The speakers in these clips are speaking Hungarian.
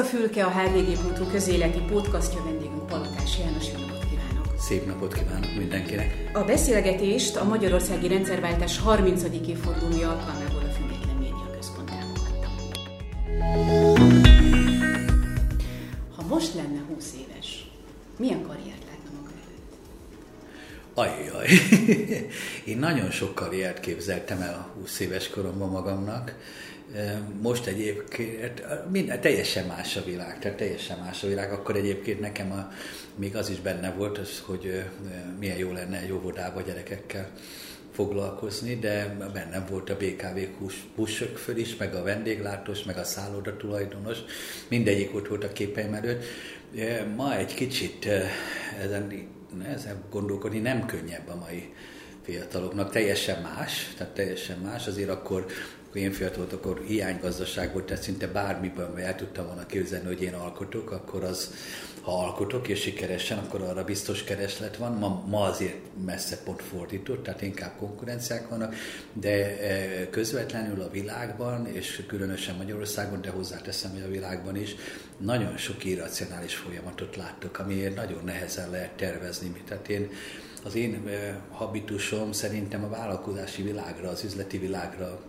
a Fülke, a hvg.hu közéleti podcastja vendégünk Palotás János. Jó napot kívánok! Szép napot kívánok mindenkinek! A beszélgetést a Magyarországi Rendszerváltás 30. évfordulója alkalmából a Független Média Központ támogatta. Ha most lenne 20 éves, milyen karriert látna maga előtt? Ajjaj, én nagyon sok karriert képzeltem el a 20 éves koromban magamnak. Most egyébként minden, teljesen más a világ, tehát teljesen más a világ. Akkor egyébként nekem a, még az is benne volt, az, hogy milyen jó lenne egy óvodába gyerekekkel foglalkozni, de bennem volt a BKV pussök föl is, meg a vendéglátós, meg a szálloda tulajdonos, mindegyik ott volt a képeim előtt. Ma egy kicsit ezen nehezebb gondolkodni, nem könnyebb a mai fiataloknak, teljesen más, tehát teljesen más, azért akkor akkor én fiatal volt, akkor hiánygazdaság volt, tehát szinte bármiben el tudtam volna képzelni, hogy én alkotok, akkor az, ha alkotok és sikeresen, akkor arra biztos kereslet van. Ma, ma azért messze pont fordított, tehát inkább konkurenciák vannak, de e, közvetlenül a világban, és különösen Magyarországon, de hozzáteszem, hogy a világban is, nagyon sok irracionális folyamatot láttok, amiért nagyon nehezen lehet tervezni. Tehát én az én e, habitusom szerintem a vállalkozási világra, az üzleti világra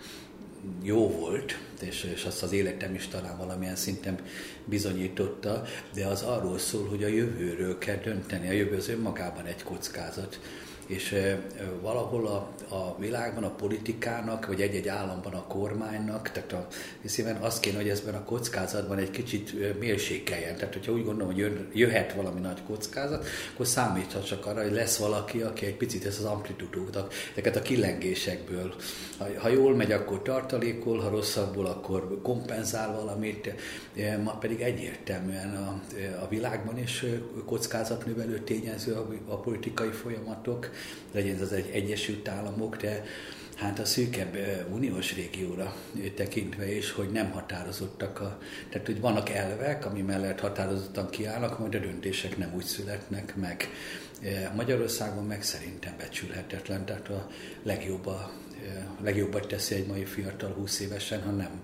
jó volt, és, és azt az életem is talán valamilyen szinten bizonyította, de az arról szól, hogy a jövőről kell dönteni. A jövő az önmagában egy kockázat és valahol a, a világban a politikának, vagy egy-egy államban a kormánynak, tehát a, hiszen az kéne, hogy ezben a kockázatban egy kicsit mérsékeljen. Tehát, hogyha úgy gondolom, hogy jöhet valami nagy kockázat, akkor számíthat csak arra, hogy lesz valaki, aki egy picit ezt az amplitudókat, ezeket a kilengésekből, ha, ha jól megy, akkor tartalékol, ha rosszabbul, akkor kompenzál valamit, ma pedig egyértelműen a, a világban is kockázatnövelő tényező a, a politikai folyamatok, legyen az egy Egyesült Államok, de hát a szűkebb uniós régióra tekintve is, hogy nem határozottak a, tehát hogy vannak elvek, ami mellett határozottan kiállnak, majd a döntések nem úgy születnek meg. Magyarországon meg szerintem becsülhetetlen, tehát a legjobb a, legjobbat teszi egy mai fiatal 20 évesen, ha nem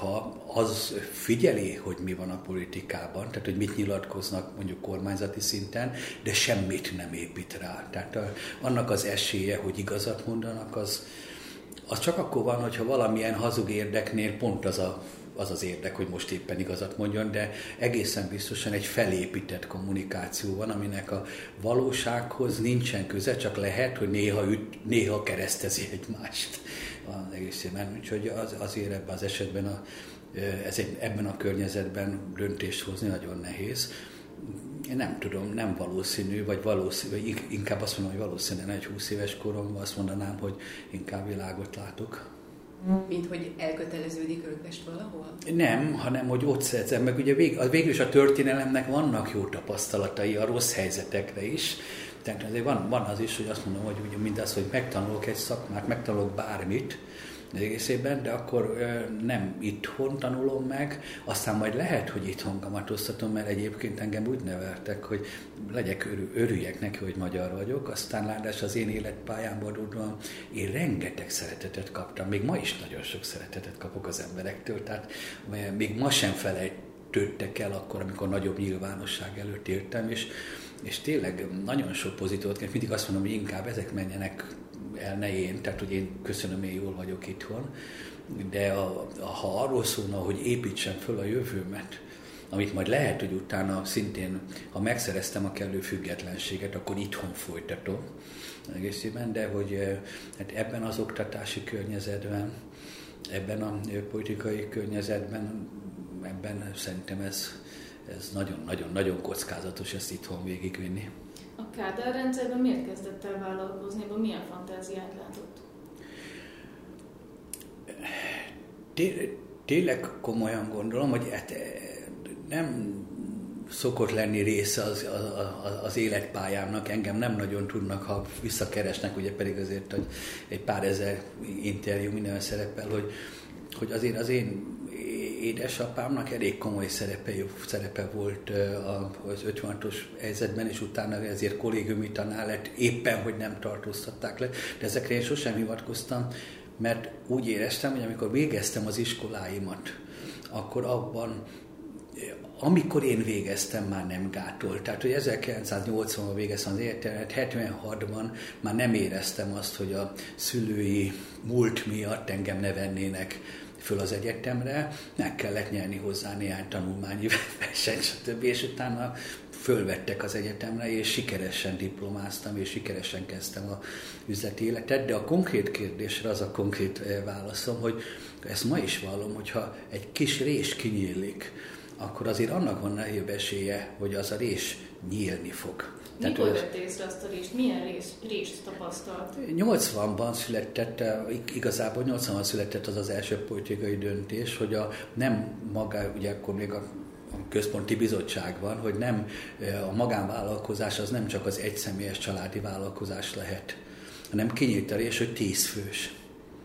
ha az figyeli, hogy mi van a politikában, tehát hogy mit nyilatkoznak mondjuk kormányzati szinten, de semmit nem épít rá. Tehát a, annak az esélye, hogy igazat mondanak, az, az csak akkor van, hogyha valamilyen hazug érdeknél pont az a az az érdek, hogy most éppen igazat mondjon, de egészen biztosan egy felépített kommunikáció van, aminek a valósághoz nincsen köze, csak lehet, hogy néha, üt, néha keresztezi egymást az egészében. Úgyhogy az, azért ebben az esetben a, ez egy, ebben a környezetben döntést hozni nagyon nehéz. Én nem tudom, nem valószínű, vagy valószínű, vagy inkább azt mondom, hogy valószínűleg egy 20 éves koromban azt mondanám, hogy inkább világot látok. Mint hogy elköteleződik Örökpest valahol? Nem, hanem hogy ott szerzem meg. Ugye vég, végül is a történelemnek vannak jó tapasztalatai a rossz helyzetekre is. Tehát azért van, van az is, hogy azt mondom, hogy ugye mindaz, hogy megtanulok egy szakmát, megtanulok bármit, egészében, de akkor nem itthon tanulom meg, aztán majd lehet, hogy itthon kamatoztatom, mert egyébként engem úgy neveltek, hogy legyek, örüljek neki, hogy magyar vagyok, aztán látás az én életpályámban tudom, én rengeteg szeretetet kaptam, még ma is nagyon sok szeretetet kapok az emberektől, tehát még ma sem felejtődtek el akkor, amikor nagyobb nyilvánosság előtt éltem, és és tényleg nagyon sok pozitívot, mindig azt mondom, hogy inkább ezek menjenek el ne én, tehát hogy én köszönöm, én jól vagyok itthon, de a, a, ha arról szólna, hogy építsem föl a jövőmet, amit majd lehet, hogy utána szintén, ha megszereztem a kellő függetlenséget, akkor itthon folytatom egészében, de hogy eh, hát ebben az oktatási környezetben, ebben a politikai környezetben, ebben szerintem ez, ez nagyon-nagyon-nagyon kockázatos ezt itthon végigvinni. A Kádár rendszerben miért kezdett el vállalkozni, vagy milyen fantáziát látott? Tényleg komolyan gondolom, hogy hát eh, nem szokott lenni része az, az, az életpályámnak, engem nem nagyon tudnak, ha visszakeresnek, ugye pedig azért, hogy egy pár ezer interjú minden szerepel, hogy, hogy azért az én édesapámnak elég komoly szerepe, szerepe volt az 56-os helyzetben, és utána ezért kollégiumi tanár lett, éppen, hogy nem tartóztatták le. De ezekre én sosem hivatkoztam, mert úgy éreztem, hogy amikor végeztem az iskoláimat, akkor abban amikor én végeztem, már nem gátolt. Tehát, hogy 1980-ban végeztem az egyetemet, 76-ban már nem éreztem azt, hogy a szülői múlt miatt engem ne vennének föl az egyetemre, meg kellett nyerni hozzá néhány tanulmányi versenyt, stb. És utána fölvettek az egyetemre, és sikeresen diplomáztam, és sikeresen kezdtem a üzleti életet, de a konkrét kérdésre az a konkrét eh, válaszom, hogy ezt ma is vallom, hogyha egy kis rés kinyílik, akkor azért annak van nagyobb esélye, hogy az a rés nyílni fog. Mikor vett észre azt a rést? Milyen rés, részt tapasztalt? 80-ban született, igazából 80-ban született az az első politikai döntés, hogy a nem maga, ugye akkor még a központi bizottság van, hogy nem a magánvállalkozás az nem csak az egyszemélyes családi vállalkozás lehet, hanem kinyílt a rés, hogy tíz fős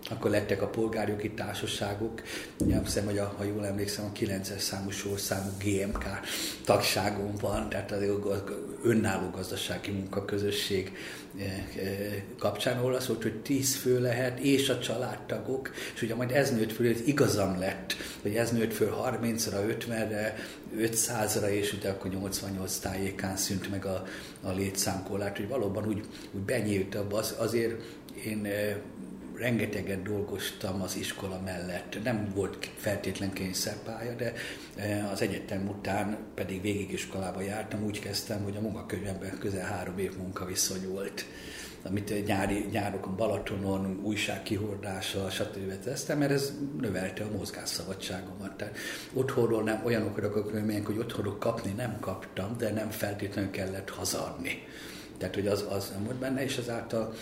akkor lettek a polgárjogi társaságok, hiszem, hogy a, ha jól emlékszem, a 9-es számú sorszámú GMK tagságon van, tehát az önálló gazdasági munkaközösség eh, eh, kapcsán, ahol az volt, hogy 10 fő lehet, és a családtagok, és ugye majd ez nőtt föl, igazam lett, hogy ez nőtt föl 30-ra, 50-re, 500-ra, és ugye akkor 88 tájékán szűnt meg a, a létszámkorlát, hogy valóban úgy, úgy benyílt az, azért én eh, rengeteget dolgoztam az iskola mellett. Nem volt feltétlen kényszerpálya, de e, az egyetem után pedig végigiskolába jártam. Úgy kezdtem, hogy a munkakönyvemben közel három év munkaviszony volt amit nyári, nyárokon Balatonon, újságkihordással, stb. tesztem, mert ez növelte a mozgásszabadságomat. Tehát otthonról nem, olyanok a körülmények, hogy otthonról kapni nem kaptam, de nem feltétlenül kellett hazadni. Tehát, hogy az, az nem volt benne, és azáltal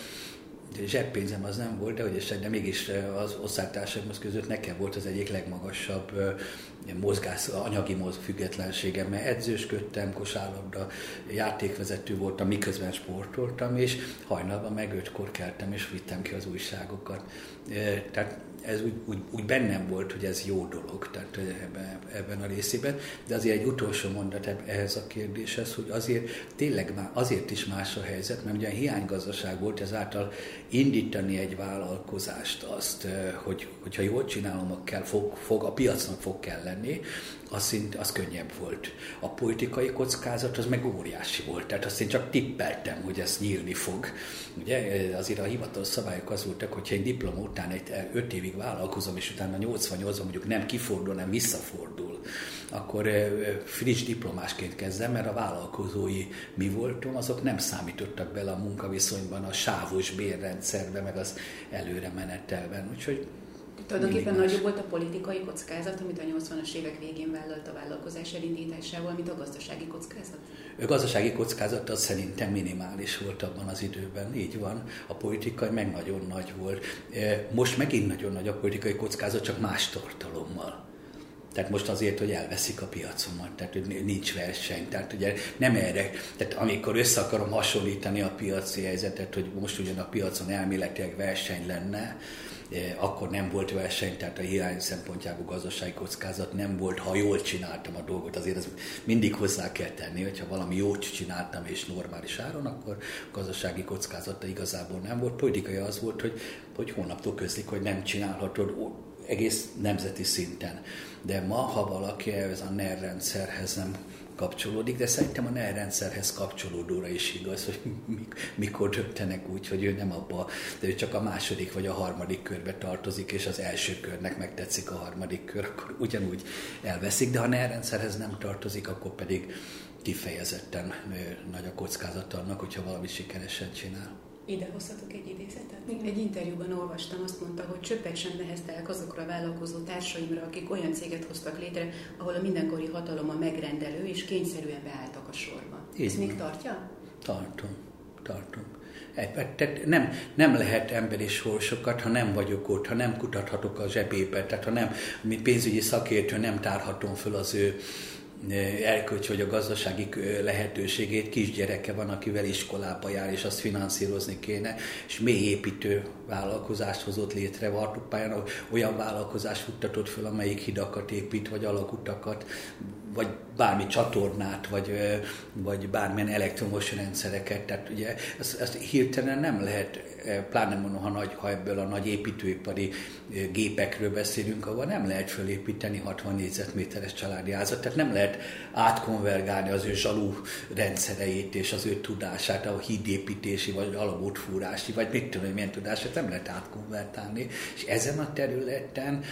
zseppénzem az nem volt, de hogy esetleg mégis az osztálytársaim között nekem volt az egyik legmagasabb mozgás, anyagi mozg függetlenségem, mert edzősködtem, kosárlabda, játékvezető voltam, miközben sportoltam, és hajnalban meg ötkor keltem, és vittem ki az újságokat. Tehát ez úgy, úgy, úgy bennem volt, hogy ez jó dolog, tehát ebben, ebben a részében, de azért egy utolsó mondat ehhez a kérdéshez, hogy azért tényleg már azért is más a helyzet, mert ugye hiánygazdaság volt, ezáltal indítani egy vállalkozást azt, hogy, hogyha jól csinálom, kell, fog, fog, a piacnak fog kell lenni, az, szint, az könnyebb volt. A politikai kockázat az meg óriási volt, tehát azt én csak tippeltem, hogy ez nyílni fog. Ugye azért a hivatalos szabályok az voltak, hogyha egy diploma után egy 5 évig vállalkozom, és utána 88 mondjuk nem kifordul, nem visszafordul, akkor friss diplomásként kezdem, mert a vállalkozói mi voltunk, azok nem számítottak bele a munkaviszonyban, a sávos bérrendszerbe, meg az előre menetelben. Úgyhogy Tulajdonképpen nagyobb volt a politikai kockázat, amit a 80-as évek végén vállalt a vállalkozás elindításával, mint a gazdasági kockázat? A gazdasági kockázat az szerintem minimális volt abban az időben, így van. A politikai meg nagyon nagy volt. E, most megint nagyon nagy a politikai kockázat, csak más tartalommal. Tehát most azért, hogy elveszik a piacomat, tehát hogy nincs verseny. Tehát ugye nem erre, tehát amikor össze akarom hasonlítani a piaci helyzetet, hogy most ugyan a piacon elméletileg verseny lenne, akkor nem volt verseny, tehát a hiány szempontjából gazdasági kockázat nem volt, ha jól csináltam a dolgot. Azért ez mindig hozzá kell tenni, hogyha valami jót csináltam és normális áron, akkor gazdasági kockázata igazából nem volt. Politikai az volt, hogy, hogy hónaptól közlik, hogy nem csinálhatod egész nemzeti szinten. De ma, ha valaki ez a NER rendszerhez nem kapcsolódik, de szerintem a NER rendszerhez kapcsolódóra is igaz, hogy mikor döntenek úgy, hogy ő nem abba, de ő csak a második vagy a harmadik körbe tartozik, és az első körnek megtetszik a harmadik kör, akkor ugyanúgy elveszik, de ha NER rendszerhez nem tartozik, akkor pedig kifejezetten nagy a kockázat annak, hogyha valami sikeresen csinál. Ide hozhatok egy idézetet? Igen. Egy interjúban olvastam, azt mondta, hogy csöppet sem neheztelek azokra a vállalkozó társaimra, akik olyan céget hoztak létre, ahol a mindenkori hatalom a megrendelő, és kényszerűen beálltak a sorba. Így Ezt még tartja? Tartom, tartom. Tehát nem, nem lehet emberi sorsokat, ha nem vagyok ott, ha nem kutathatok a zsebébe, tehát ha nem, mint pénzügyi szakértő nem tárhatom föl az ő elköltsi, hogy a gazdasági lehetőségét, kisgyereke van, akivel iskolába jár, és azt finanszírozni kéne, és mély építő vállalkozást hozott létre Vartupályán, olyan vállalkozást futtatott föl, amelyik hidakat épít, vagy alakutakat, vagy bármi csatornát, vagy, vagy bármilyen elektromos rendszereket. Tehát ugye ezt, ezt hirtelen nem lehet, pláne mondom, ha, nagy, ha ebből a nagy építőipari gépekről beszélünk, ahol nem lehet fölépíteni 60 négyzetméteres családi házat, tehát nem lehet átkonvergálni az ő zsalú rendszereit és az ő tudását, a hídépítési, vagy alagútfúrási, vagy mit tudom, milyen tudását nem lehet átkonvertálni. És ezen a területen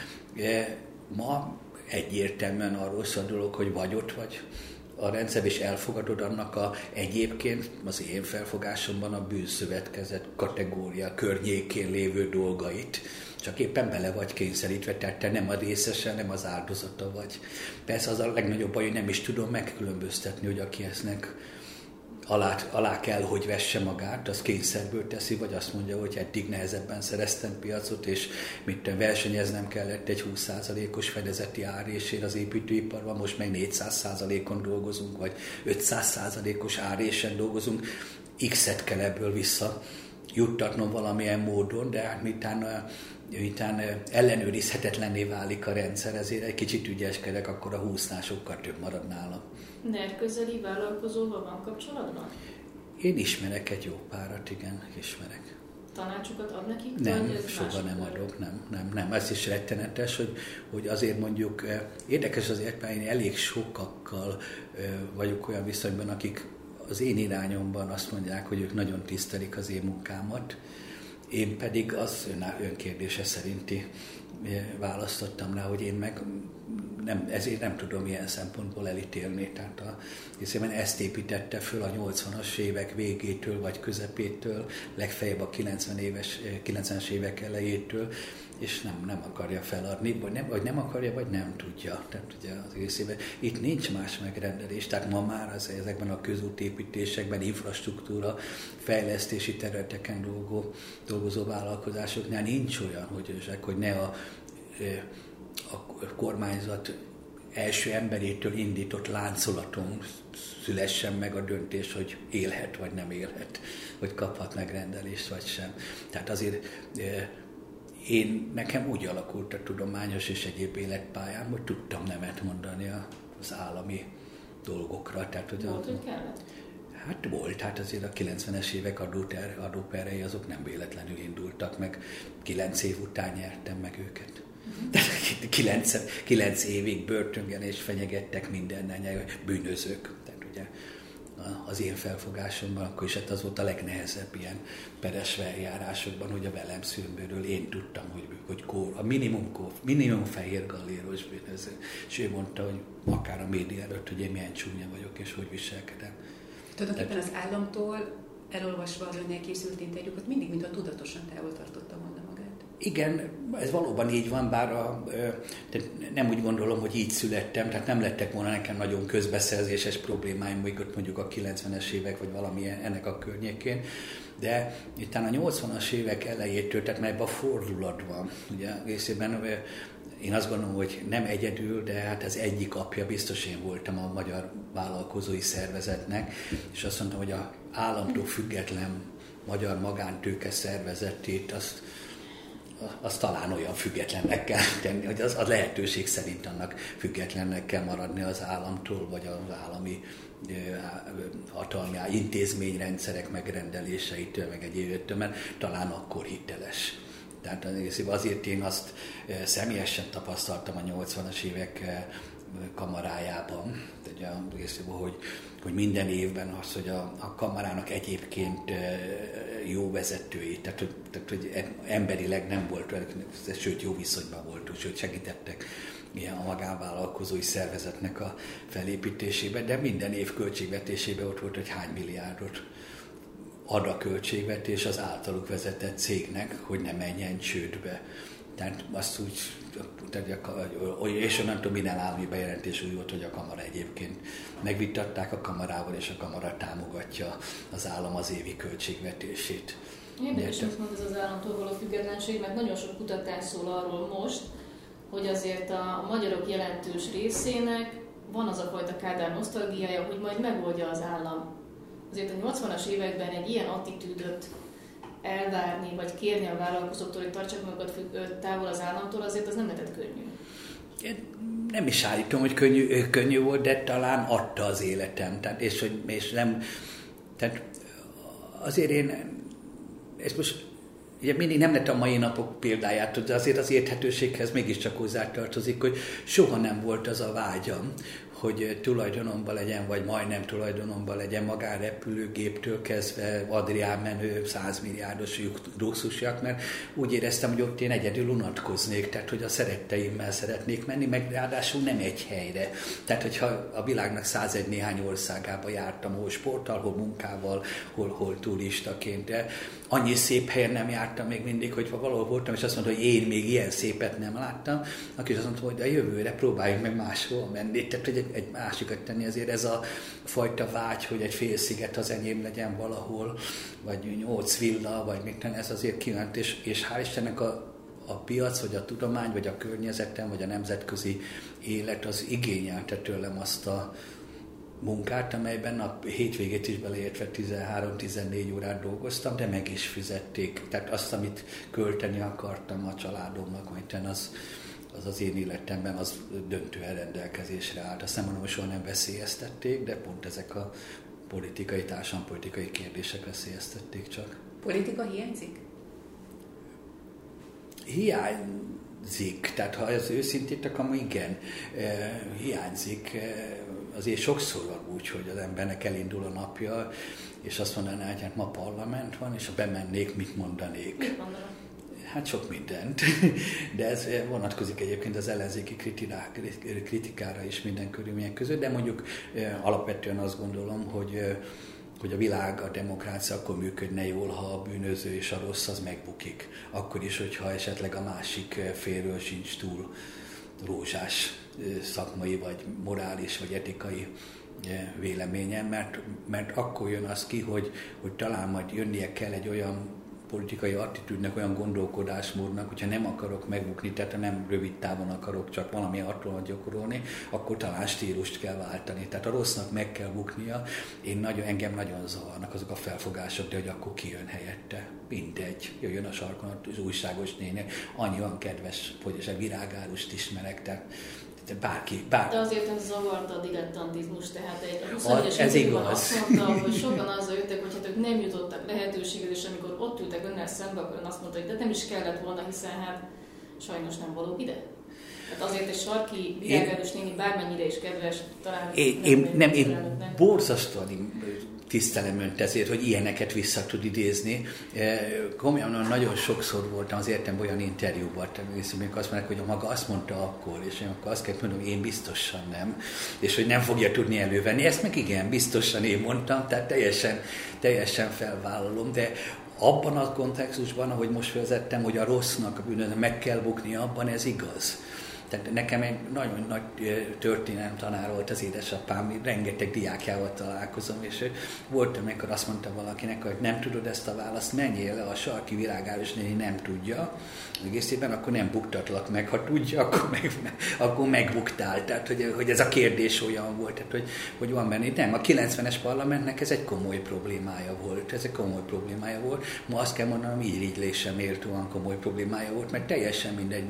ma egyértelműen arról szól a dolog, hogy vagy ott vagy a rendszer, és elfogadod annak a egyébként az én felfogásomban a bűnszövetkezet kategória környékén lévő dolgait. Csak éppen bele vagy kényszerítve, tehát te nem a részese, nem az áldozata vagy. Persze az a legnagyobb baj, hogy nem is tudom megkülönböztetni, hogy aki eznek alá, alá kell, hogy vesse magát, az kényszerből teszi, vagy azt mondja, hogy eddig nehezebben szereztem piacot, és mit versenyeznem kellett egy 20%-os fedezeti árésért az építőiparban, most meg 400%-on dolgozunk, vagy 500%-os árésen dolgozunk, X-et kell ebből vissza juttatnom valamilyen módon, de hát mitán, mitán ellenőrizhetetlenné válik a rendszer, ezért egy kicsit ügyeskedek, akkor a 20-nál sokkal több marad nálam. NER közeli vállalkozóval van kapcsolatban? Én ismerek egy jó párat, igen, ismerek. Tanácsokat ad nekik? Nem, soha nem adok, nem, nem, nem. Ez is rettenetes, hogy, hogy azért mondjuk, érdekes azért, mert én elég sokakkal vagyok olyan viszonyban, akik az én irányomban azt mondják, hogy ők nagyon tisztelik az én munkámat, én pedig az önkérdése szerinti eh, választottam rá, hogy én meg nem, ezért nem tudom ilyen szempontból elítélni. Tehát a, hiszen ezt építette föl a 80-as évek végétől vagy közepétől, legfeljebb a 90 éves, 90-es évek elejétől, és nem, nem akarja feladni, vagy nem, vagy nem akarja, vagy nem tudja. Tehát ugye az részében itt nincs más megrendelés, tehát ma már az, ezekben a közútépítésekben, infrastruktúra, fejlesztési területeken dolgozó, dolgozó vállalkozásoknál nincs olyan, hogy, hogy ne a a kormányzat első emberétől indított láncolaton szülessen meg a döntés, hogy élhet vagy nem élhet, hogy kaphat megrendelést vagy sem. Tehát azért én, nekem úgy alakult a tudományos és egyéb életpályám, hogy tudtam nemet mondani az állami dolgokra. Tehát, hogy volt, hogy kellett? Hát volt, hát azért a 90-es évek adóter, adóperei azok nem véletlenül indultak meg. Kilenc év után nyertem meg őket. Kilenc, kilenc évig börtöngen és fenyegettek minden bűnözők. Az én felfogásomban akkor is hát az volt a legnehezebb ilyen peres eljárásokban, hogy a velem szűnbőről én tudtam, hogy, hogy kór, a minimum, kór, minimum fehér galléros bűnöző. És ő mondta, hogy akár a média előtt, hogy én milyen csúnya vagyok, és hogy viselkedem. Tulajdonképpen az államtól elolvasva az önnél készült interjúkat mindig, mintha tudatosan távol tartotta volna igen, ez valóban így van, bár a, nem úgy gondolom, hogy így születtem, tehát nem lettek volna nekem nagyon közbeszerzéses problémáim, mondjuk, mondjuk a 90-es évek, vagy valami ennek a környékén, de itt a 80-as évek elejétől, tehát melyben a fordulat van, ugye részében én azt gondolom, hogy nem egyedül, de hát az egyik apja biztos én voltam a Magyar Vállalkozói Szervezetnek, és azt mondtam, hogy a államtól független magyar magántőke szervezetét azt az talán olyan függetlennek kell tenni, hogy az a lehetőség szerint annak függetlennek kell maradni az államtól, vagy az állami hatalmi intézményrendszerek megrendeléseitől, meg egyébtől, mert talán akkor hiteles. Tehát azért én azt személyesen tapasztaltam a 80-as évek kamarájában, hogy, hogy minden évben az, hogy a, a kamarának egyébként jó vezetői, tehát, tehát hogy emberileg nem volt, sőt jó viszonyban voltunk, sőt segítettek ilyen a magánvállalkozói szervezetnek a felépítésébe, de minden év költségvetésében ott volt, hogy hány milliárdot ad a költségvetés az általuk vezetett cégnek, hogy ne menjen csődbe. Tehát azt úgy, és onnantól minden állami bejelentés úgy volt, hogy a kamara egyébként megvitatták a kamarával, és a kamara támogatja az állam az évi költségvetését. Érdekes, amit mond ez az államtól való függetlenség, mert nagyon sok kutatás szól arról most, hogy azért a magyarok jelentős részének van az a fajta kádár nosztalgiája, hogy majd megoldja az állam. Azért a 80-as években egy ilyen attitűdöt elvárni, vagy kérni a vállalkozóktól, hogy tartsák magukat távol az államtól, azért az nem lehetett könnyű. nem is állítom, hogy könnyű, könnyű volt, de talán adta az életem. Tehát, és, hogy, és nem, tehát azért én, ezt most ugye mindig nem lett a mai napok példáját, de azért az érthetőséghez mégiscsak hozzátartozik, hogy soha nem volt az a vágyam, hogy tulajdonomban legyen, vagy majdnem tulajdonomban legyen magánrepülőgéptől kezdve Adrián menő 100 milliárdos luxusjak, mert úgy éreztem, hogy ott én egyedül unatkoznék, tehát hogy a szeretteimmel szeretnék menni, meg ráadásul nem egy helyre. Tehát, hogyha a világnak 101 néhány országába jártam, hol sporttal, hol munkával, hol, hol turistaként, de annyi szép helyen nem jártam még mindig, hogy valahol voltam, és azt mondta, hogy én még ilyen szépet nem láttam, aki azt mondta, hogy a jövőre próbáljunk meg máshol menni. Tehát, hogy egy, egy másikat tenni, azért ez a fajta vágy, hogy egy félsziget az enyém legyen valahol, vagy nyolc villa, vagy mit ez azért kívánt, és, és hál' Istennek a, a piac, vagy a tudomány, vagy a környezetem, vagy a nemzetközi élet az igényelte tőlem azt a, munkát, amelyben a hétvégét is beleértve 13-14 órát dolgoztam, de meg is fizették. Tehát azt, amit költeni akartam a családomnak, majd az, az az én életemben az döntően rendelkezésre állt. Azt nem mondom, hogy soha nem veszélyeztették, de pont ezek a politikai, társadalompolitikai kérdések veszélyeztették csak. Politika hiányzik? Hiányzik, tehát ha ez őszintét, akkor igen, eh, hiányzik. Eh, azért sokszor van úgy, hogy az embernek elindul a napja, és azt mondaná, hogy hát ma parlament van, és ha bemennék, mit mondanék? Mit mondanak? Hát sok mindent, de ez vonatkozik egyébként az ellenzéki kritikára is minden körülmények között, de mondjuk alapvetően azt gondolom, hogy hogy a világ, a demokrácia akkor működne jól, ha a bűnöző és a rossz az megbukik. Akkor is, hogyha esetleg a másik félről sincs túl rózsás szakmai, vagy morális, vagy etikai véleményem, mert, mert akkor jön az ki, hogy, hogy talán majd jönnie kell egy olyan politikai attitűdnek, olyan gondolkodásmódnak, hogyha nem akarok megbukni, tehát nem rövid távon akarok csak valami arról gyakorolni, akkor talán stílust kell váltani. Tehát a rossznak meg kell buknia. Én nagyon, engem nagyon zavarnak azok a felfogások, de hogy akkor ki jön helyette. Mindegy. Jöjjön a sarkon az újságos néni. Annyi van kedves, hogy a virágárust ismerek, tehát bárki, bárki. De azért ez zavarta a dilettantizmus, tehát egy 21-es ez igaz. azt mondta, hogy sokan azzal jöttek, hogy hát ők nem jutottak lehetőséget, és amikor ott ültek önnel szembe, akkor ön azt mondta, hogy de nem is kellett volna, hiszen hát sajnos nem való ide. Hát azért egy sarki virágárus néni bármennyire is kedves, talán én, nem, én, nem, én borzasztóan tisztelem önt ezért, hogy ilyeneket vissza tud idézni. E, komolyan nagyon sokszor voltam az értem olyan interjúban, amikor azt mondják, hogy a maga azt mondta akkor, és én akkor azt kell mondom, én biztosan nem, és hogy nem fogja tudni elővenni. Ezt meg igen, biztosan én mondtam, tehát teljesen, teljesen felvállalom, de abban a kontextusban, ahogy most vezettem, hogy a rossznak a bűnöző meg kell bukni, abban ez igaz tehát nekem egy nagyon nagy történelem tanár volt az édesapám, rengeteg diákjával találkozom, és volt, amikor azt mondta valakinek, hogy nem tudod ezt a választ, menjél le a sarki világáros néni nem tudja, egészében akkor nem buktatlak meg, ha tudja, akkor, meg, akkor megbuktál. Tehát, hogy, hogy ez a kérdés olyan volt, tehát, hogy, hogy van benne. Nem, a 90-es parlamentnek ez egy komoly problémája volt, ez egy komoly problémája volt. Ma azt kell mondanom, írigylésem méltóan komoly problémája volt, mert teljesen mindegy.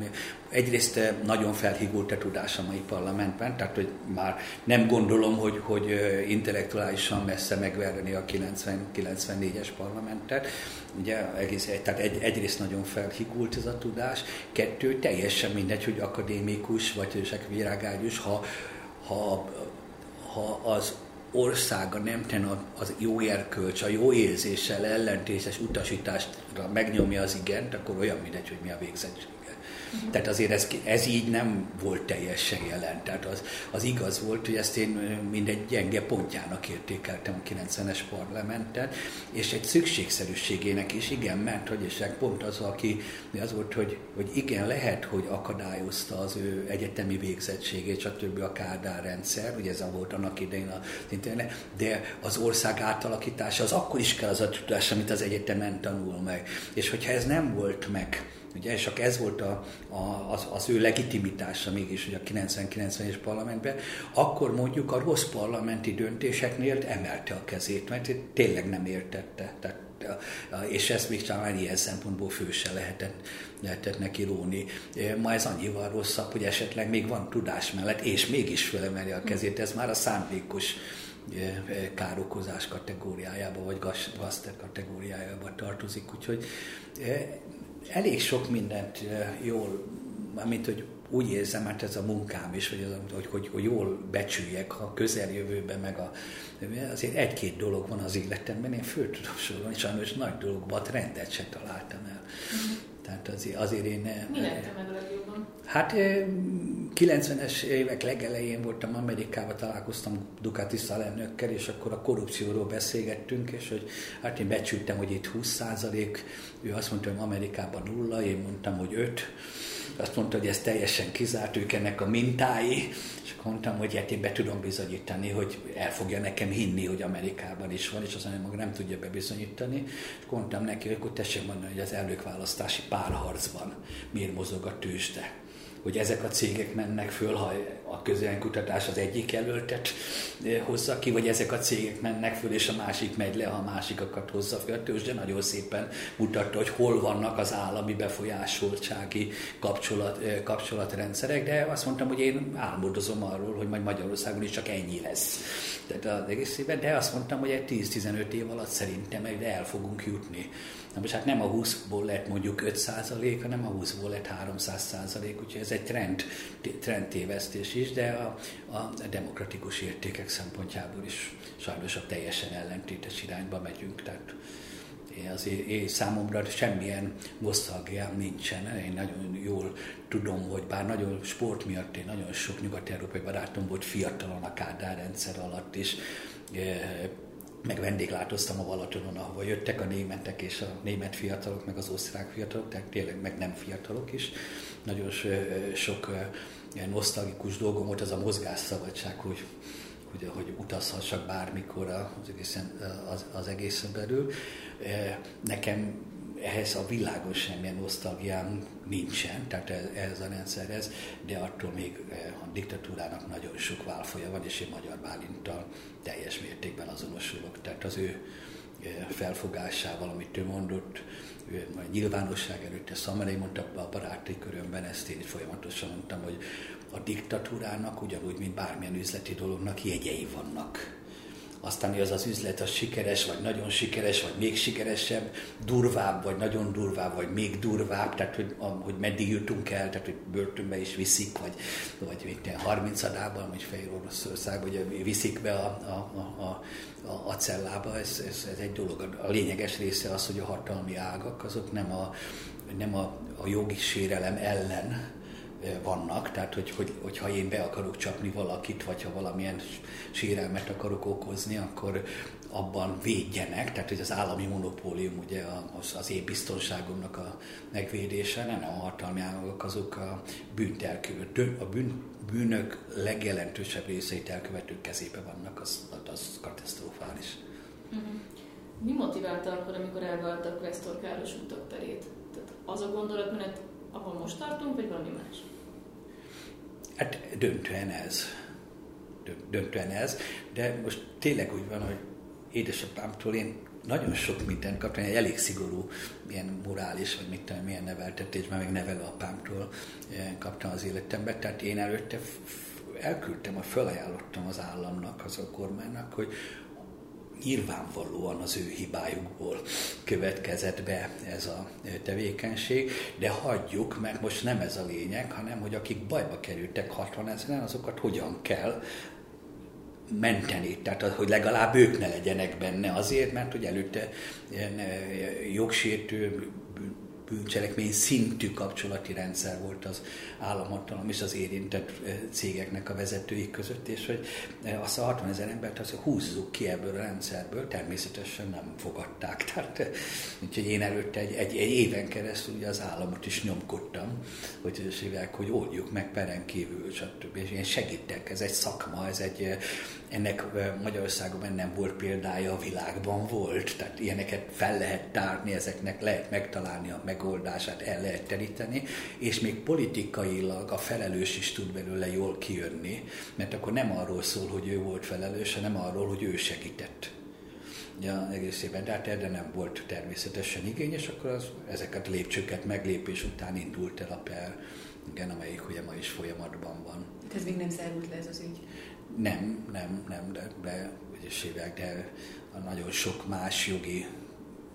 Egyrészt nagyon nagyon felhigult a tudás a mai parlamentben, tehát hogy már nem gondolom, hogy, hogy intellektuálisan messze megverni a 90-94-es parlamentet. Ugye egész, tehát egy, egyrészt nagyon felhigult ez a tudás, kettő, teljesen mindegy, hogy akadémikus vagy ősek virágágyus, ha, ha, ha az országa nem ten az jó erkölcs, a jó érzéssel ellentétes utasításra megnyomja az igent, akkor olyan mindegy, hogy mi a végzettség. Tehát azért ez, ez így nem volt teljesen jelen. Tehát az, az igaz volt, hogy ezt én mindegy gyenge pontjának értékeltem a 90-es parlamentet, és egy szükségszerűségének is, igen, mert hogy és pont az, aki az volt, hogy, hogy igen, lehet, hogy akadályozta az ő egyetemi végzettségét, stb. a Kádár rendszer, ugye ez volt annak idején a internet, de az ország átalakítása az akkor is kell az a tudás, amit az egyetemen tanul meg. És hogyha ez nem volt meg, Ugye, és ez volt a, a, az, az ő legitimitása mégis hogy a 90-90-es parlamentben, akkor mondjuk a rossz parlamenti döntéseknél emelte a kezét, mert tényleg nem értette. Tehát és ezt még talán ilyen szempontból fő se lehetett, lehetett neki róni. Ma ez annyival rosszabb, hogy esetleg még van tudás mellett, és mégis fölemeli a kezét, ez már a szándékos károkozás kategóriájába, vagy gazter kategóriájába tartozik, úgyhogy elég sok mindent jól, mint hogy úgy érzem, mert ez a munkám is, hogy, az, hogy, hogy, hogy jól becsüljek a közeljövőben, meg a, azért egy-két dolog van az életemben, én föl tudom sorolni, sajnos nagy dologban rendet se találtam el. Mm. Tehát azért, azért én... Mi lett meg a legjobban? Hát 90-es évek legelején voltam Amerikában, találkoztam Ducati szalennökkel, és akkor a korrupcióról beszélgettünk, és hogy hát én becsültem, hogy itt 20 százalék, ő azt mondta, hogy Amerikában nulla, én mondtam, hogy 5, azt mondta, hogy ez teljesen kizárt, ők ennek a mintái, mondtam, hogy hát én be tudom bizonyítani, hogy el fogja nekem hinni, hogy Amerikában is van, és aztán maga nem tudja bebizonyítani. És mondtam neki, hogy akkor tessék mondani, hogy az előválasztási párharcban miért mozog a tőzsde hogy ezek a cégek mennek föl, ha a kutatás az egyik jelöltet eh, hozza ki, vagy ezek a cégek mennek föl, és a másik megy le, ha a másikakat hozza föl. De nagyon szépen mutatta, hogy hol vannak az állami befolyásoltsági kapcsolat, eh, kapcsolatrendszerek, de azt mondtam, hogy én álmodozom arról, hogy majd Magyarországon is csak ennyi lesz. Tehát az egész évben, de azt mondtam, hogy egy 10-15 év alatt szerintem el fogunk jutni Na most hát nem a 20-ból lett mondjuk 5 százalék, hanem a 20-ból lett 300 százalék, úgyhogy ez egy trend, trendtévesztés is, de a, a demokratikus értékek szempontjából is sajnos a teljesen ellentétes irányba megyünk. Tehát azért én számomra semmilyen nosztalgiám nincsen. Én nagyon jól tudom, hogy bár nagyon sport miatt én nagyon sok nyugat-európai barátom volt fiatalon a Kádár rendszer alatt is, eh, meg vendéglátoztam a Balatonon, ahova jöttek a németek és a német fiatalok, meg az osztrák fiatalok, tehát tényleg meg nem fiatalok is. Nagyon sok ilyen nosztalgikus dolgom volt az a mozgásszabadság, hogy, hogy, hogy utazhassak bármikor az egészen, az, az egészen belül. Nekem ehhez a világon semmilyen nosztalgiám nincsen, tehát ez a rendszerhez, de attól még a diktatúrának nagyon sok válfoja van, és én Magyar Bálinttal teljes mértékben azonosulok. Tehát az ő felfogásával, amit ő mondott, a nyilvánosság előtt, ezt Szamelé mondta a baráti körömben, ezt én folyamatosan mondtam, hogy a diktatúrának ugyanúgy, mint bármilyen üzleti dolognak jegyei vannak aztán az az üzlet az sikeres, vagy nagyon sikeres, vagy még sikeresebb, durvább, vagy nagyon durvább, vagy még durvább, tehát hogy, hogy meddig jutunk el, tehát hogy börtönbe is viszik, vagy, vagy mint 30 adában, vagy Fehér Oroszország, vagy viszik be a, a, a, a, a cellába, ez, ez, ez, egy dolog. A lényeges része az, hogy a hatalmi ágak azok nem a, nem a, a jogi sérelem ellen, vannak, tehát hogy, hogy, hogyha én be akarok csapni valakit, vagy ha valamilyen sérelmet akarok okozni, akkor abban védjenek, tehát hogy az állami monopólium ugye az, az én biztonságomnak a megvédése, nem a hatalmi államok, azok a bűnt a bűn, bűnök legjelentősebb részeit elkövetők kezébe vannak, az, az katasztrofális. Uh-huh. Mi motiválta akkor, amikor elválta a Questor Káros utak terét? Tehát az a gondolatmenet, ahol most tartunk, vagy valami más? Hát döntően ez. Döntően ez. De most tényleg úgy van, hogy édesapámtól én nagyon sok mindent kaptam, egy elég szigorú, ilyen morális, vagy mit tudom, milyen neveltetésben, meg nevelő apámtól eh, kaptam az életemben. Tehát én előtte elküldtem, felajánlottam az államnak, az a kormánynak, hogy nyilvánvalóan az ő hibájukból következett be ez a tevékenység, de hagyjuk, mert most nem ez a lényeg, hanem hogy akik bajba kerültek 60 ezeren, azokat hogyan kell menteni, tehát hogy legalább ők ne legyenek benne azért, mert hogy előtte jogsértő bűncselekmény szintű kapcsolati rendszer volt az államhatalom és az érintett cégeknek a vezetői között, és hogy azt a 60 ezer embert azt húzzuk ki ebből a rendszerből, természetesen nem fogadták. Tehát, úgyhogy én előtte egy, egy, egy éven keresztül ugye az államot is nyomkodtam, hogy hívják, hogy oldjuk meg peren kívül, stb. És én segítek, ez egy szakma, ez egy, ennek Magyarországon nem volt példája, a világban volt, tehát ilyeneket fel lehet tárni, ezeknek lehet megtalálni a megoldását, el lehet teríteni, és még politikailag a felelős is tud belőle jól kijönni, mert akkor nem arról szól, hogy ő volt felelős, hanem arról, hogy ő segített ja, egész évben, de hát erre nem volt természetesen igény, és akkor az, ezeket lépcsőket meglépés után indult el a per, igen, amelyik ugye ma is folyamatban van. Hát ez még nem zárult le ez az ügy? Nem, nem, nem, de, de de a nagyon sok más jogi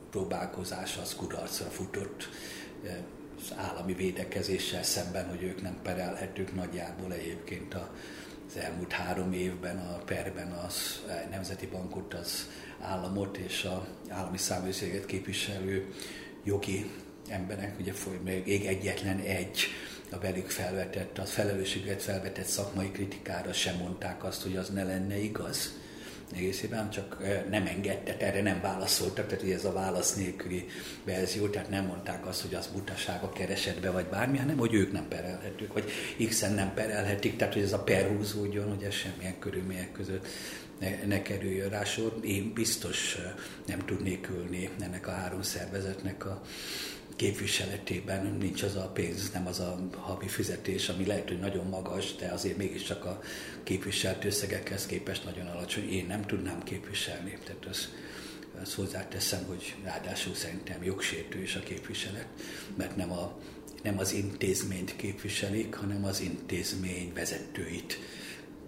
próbálkozás az kudarcra futott az állami védekezéssel szemben, hogy ők nem perelhetők nagyjából egyébként az elmúlt három évben a perben az Nemzeti Bankot, az államot és a állami számvőszéget képviselő jogi emberek, ugye még egyetlen egy a velük felvetett, az felelősséget felvetett szakmai kritikára sem mondták azt, hogy az ne lenne igaz egészében, csak nem engedtek, erre nem válaszoltak, tehát ez a válasz nélküli verzió, tehát nem mondták azt, hogy az butaság a keresetbe, vagy bármi, hanem hogy ők nem perelhetők, vagy X-en nem perelhetik, tehát hogy ez a per húzódjon, hogy ez semmilyen körülmények között ne, ne kerüljön rá sor. Én biztos nem tudnék ülni ennek a három szervezetnek a képviseletében nincs az a pénz, nem az a havi fizetés, ami lehet, hogy nagyon magas, de azért mégiscsak a képviselt összegekhez képest nagyon alacsony. Én nem tudnám képviselni. Tehát az, azt hozzáteszem, hogy ráadásul szerintem jogsértő is a képviselet, mert nem, a, nem az intézményt képviselik, hanem az intézmény vezetőit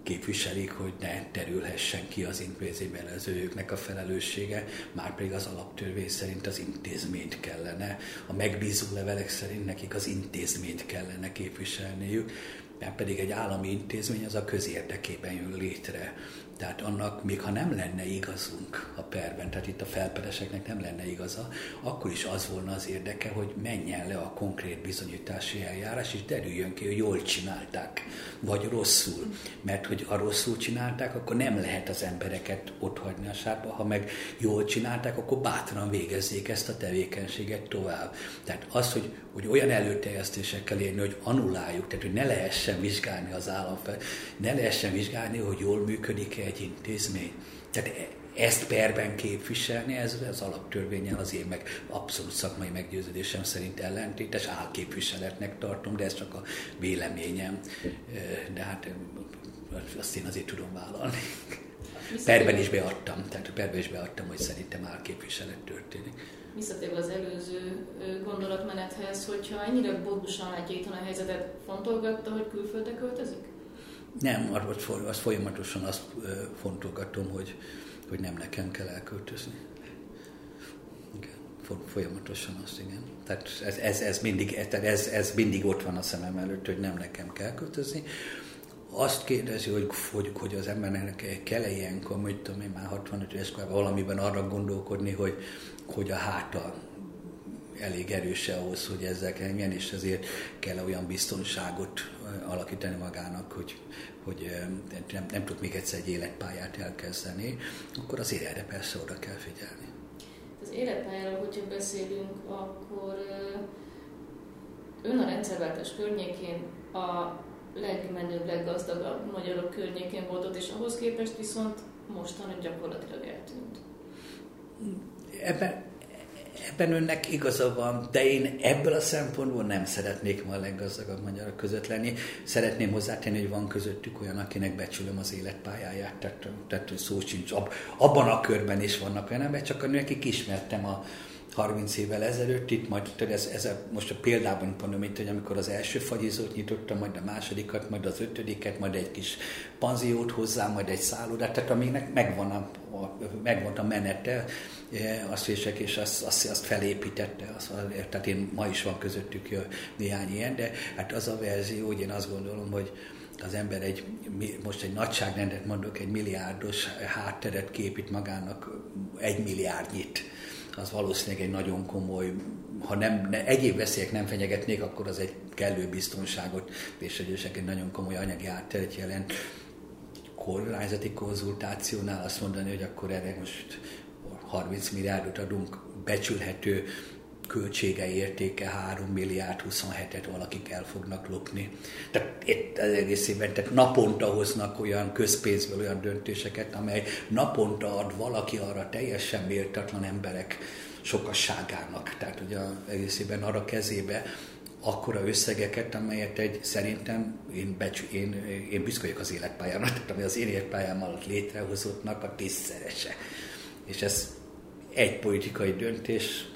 képviselik, hogy ne terülhessen ki az intézményben az őknek a felelőssége, már pedig az alaptörvény szerint az intézményt kellene, a megbízó levelek szerint nekik az intézményt kellene képviselniük, mert pedig egy állami intézmény az a közérdekében jön létre. Tehát annak, még ha nem lenne igazunk a perben, tehát itt a felpereseknek nem lenne igaza, akkor is az volna az érdeke, hogy menjen le a konkrét bizonyítási eljárás, és derüljön ki, hogy jól csinálták, vagy rosszul. Mert hogy ha rosszul csinálták, akkor nem lehet az embereket otthagyni a sárba, ha meg jól csinálták, akkor bátran végezzék ezt a tevékenységet tovább. Tehát az, hogy, hogy olyan előterjesztésekkel érni, hogy anuláljuk, tehát hogy ne lehessen vizsgálni az állam fel, ne lehessen vizsgálni, hogy jól működik-e egy intézmény. Tehát ezt perben képviselni, ez az alaptörvényen az én meg abszolút szakmai meggyőződésem szerint ellentétes, álképviseletnek tartom, de ez csak a véleményem. De hát azt én azért tudom vállalni. Perben is beadtam, tehát perben is beadtam, hogy szerintem álképviselet történik. Visszatérve az előző gondolatmenethez, hogyha ennyire borúsan látja itthon a helyzetet, fontolgatta, hogy külföldre költözik? Nem, azt folyamatosan azt fontolgatom, hogy, hogy nem nekem kell elköltözni. Igen, folyamatosan azt, igen. Tehát ez, ez, ez, mindig, ez, ez mindig ott van a szemem előtt, hogy nem nekem kell költözni. Azt kérdezi, hogy, hogy, hogy az embernek kell -e ilyenkor, hogy tudom én már 65 éves korában valamiben arra gondolkodni, hogy, hogy a háta elég erős ahhoz, hogy ezzel kelljen, és ezért kell olyan biztonságot alakítani magának, hogy, hogy nem, nem tud még egyszer egy életpályát elkezdeni, akkor azért erre persze oda kell figyelni. Az életpályáról, hogyha beszélünk, akkor ön a rendszerváltás környékén a legmenőbb, leggazdagabb magyarok környékén volt ott, és ahhoz képest viszont mostan gyakorlatilag eltűnt. Ebben ebben önnek igaza van, de én ebből a szempontból nem szeretnék ma a leggazdagabb magyarok között lenni. Szeretném hozzátenni, hogy van közöttük olyan, akinek becsülöm az életpályáját, tehát, tehát szó sincs. Ab, abban a körben is vannak olyan emberek, csak akik ismertem a, 30 évvel ezelőtt, itt majd ez, ez a, most a példában mondom itt, hogy amikor az első fagyizót nyitottam, majd a másodikat, majd az ötödiket, majd egy kis panziót hozzá, majd egy szállodát, tehát aminek megvan a, a, megvan a menete, e, azt vések, és azt, azt, azt felépítette, azt, tehát én ma is van közöttük néhány ilyen, de hát az a verzió, hogy én azt gondolom, hogy az ember egy, most egy nagyságrendet mondok, egy milliárdos hátteret képít magának egy milliárdnyit az valószínűleg egy nagyon komoly, ha nem, ne, egyéb veszélyek nem fenyegetnék, akkor az egy kellő biztonságot és egy nagyon komoly anyagi átteret jelent. Kormányzati konzultációnál azt mondani, hogy akkor erre most 30 milliárdot adunk, becsülhető költsége értéke 3 milliárd 27-et valakik el fognak lopni. Tehát itt az egész évben, tehát naponta hoznak olyan közpénzből olyan döntéseket, amely naponta ad valaki arra teljesen méltatlan emberek sokasságának. Tehát ugye az egész évben arra kezébe akkora összegeket, amelyet egy szerintem én, becsü, én, én büszke vagyok az életpályámra, tehát ami az én életpályám alatt létrehozottnak a tízszerese. És ez egy politikai döntés,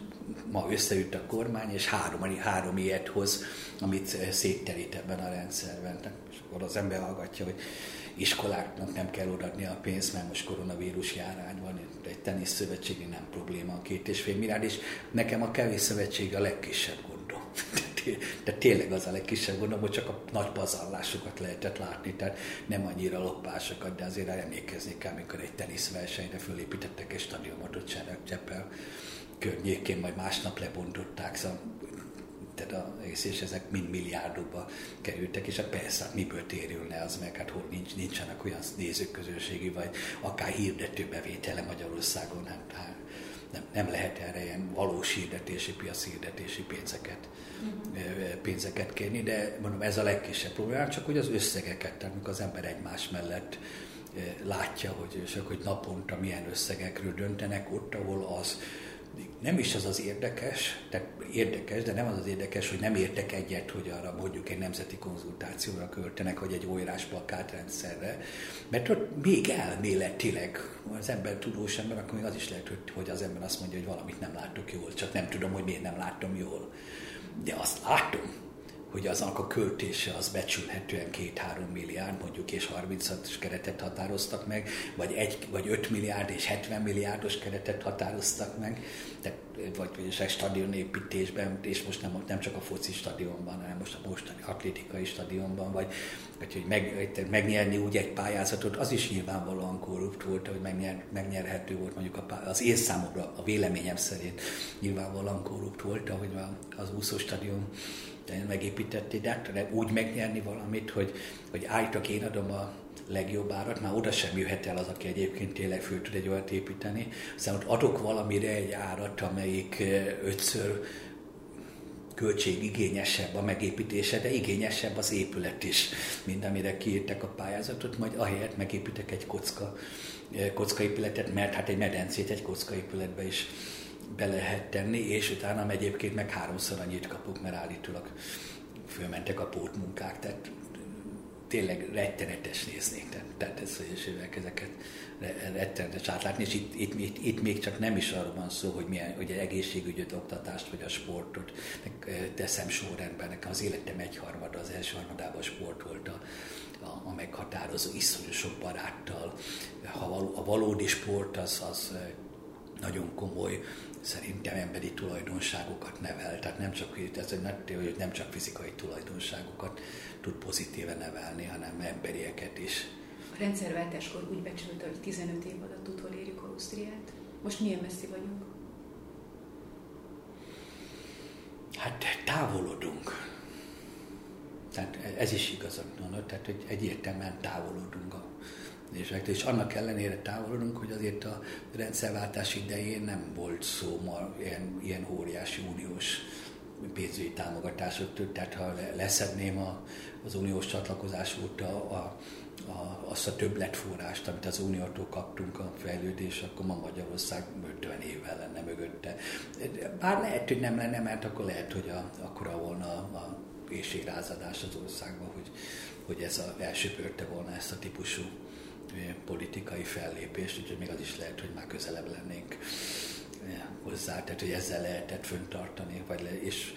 ma összeütt a kormány, és három, három ilyet hoz, amit szétterít ebben a rendszerben. És akkor az ember hallgatja, hogy iskoláknak nem kell odaadni a pénzt, mert most koronavírus járány van, egy teniszszövetségi nem probléma a két és fél milliárd, és nekem a kevés szövetség a legkisebb gondom. De tényleg az a legkisebb gondom, hogy csak a nagy pazarlásokat lehetett látni, tehát nem annyira loppásokat, de azért emlékezni kell, amikor egy teniszversenyre fölépítettek egy stadionot ott Cseppel környékén, majd másnap lebontották, szóval tehát a, és ezek mind milliárdokba kerültek, és hát persze, hát miből térülne az meg, hát hol nincs, nincsenek olyan nézőközönségi, vagy akár hirdető bevétele Magyarországon, hát, hát nem, nem lehet erre ilyen valós hirdetési, piaci hirdetési pénzeket, uh-huh. pénzeket kérni, de mondom, ez a legkisebb probléma, csak hogy az összegeket, tehát amikor az ember egymás mellett látja, hogy, és hogy naponta milyen összegekről döntenek, ott, ahol az nem is az az érdekes, tehát érdekes, de nem az az érdekes, hogy nem értek egyet, hogy arra mondjuk egy nemzeti konzultációra költenek, vagy egy olyrás plakátrendszerre, mert ott még elméletileg az ember tudós ember, akkor még az is lehet, hogy az ember azt mondja, hogy valamit nem látok jól, csak nem tudom, hogy miért nem látom jól. De azt látom, hogy aznak a költése az becsülhetően 2-3 milliárd, mondjuk, és 36-os keretet határoztak meg, vagy, egy, vagy 5 milliárd és 70 milliárdos keretet határoztak meg, tehát, vagy, vagy egy stadionépítésben, és most nem, nem csak a foci stadionban, hanem most a mostani atlétikai stadionban, vagy, vagy hogy meg, megnyerni úgy egy pályázatot, az is nyilvánvalóan korrupt volt, hogy megnyer, megnyerhető volt mondjuk a, az én számomra, a véleményem szerint nyilvánvalóan korrupt volt, ahogy az úszó stadion megépített de úgy megnyerni valamit, hogy, hogy állítok, én adom a legjobb árat, már oda sem jöhet el az, aki egyébként tényleg föl tud egy olyat építeni. Aztán ott adok valamire egy árat, amelyik ötször költségigényesebb a megépítése, de igényesebb az épület is, mint amire kiírtak a pályázatot, majd ahelyett megépítek egy kocka, kockaépületet, mert hát egy medencét egy kockaépületbe is be lehet tenni, és utána egyébként meg háromszor annyit kapok, mert állítólag fölmentek a pótmunkák, tehát tényleg rettenetes nézni, tehát, ez, hogy ezeket rettenetes átlátni, és itt, itt, itt, itt, még csak nem is arról van szó, hogy, milyen, hogy egészségügyöt, oktatást, vagy a sportot teszem sorrendben. Nekem az életem egyharmada, az első harmadában sport volt a, a, a meghatározó, iszonyú sok baráttal. Ha való, a valódi sport az, az nagyon komoly szerintem emberi tulajdonságokat nevel. Tehát nem csak, ez hogy nem csak fizikai tulajdonságokat tud pozitíve nevelni, hanem emberieket is. A rendszerváltáskor úgy becsült, hogy 15 év alatt utolérjük Ausztriát. Most milyen messzi vagyunk? Hát távolodunk. Tehát ez is igaz, tehát hogy egyértelműen távolodunk a és, és annak ellenére távolodunk, hogy azért a rendszerváltás idején nem volt szó ma ilyen, ilyen óriási uniós pénzügyi támogatások, tehát ha leszedném a, az uniós csatlakozás óta a, a, azt a többletforrást, amit az uniótól kaptunk a fejlődés, akkor ma Magyarország 50 évvel lenne mögötte. Bár lehet, hogy nem lenne, mert akkor lehet, hogy a, akkora volna a, a éjségrázadás az országban, hogy, hogy ez a elsöpörte volna ezt a típusú politikai fellépést, úgyhogy még az is lehet, hogy már közelebb lennénk hozzá, tehát hogy ezzel lehetett föntartani, vagy le, és,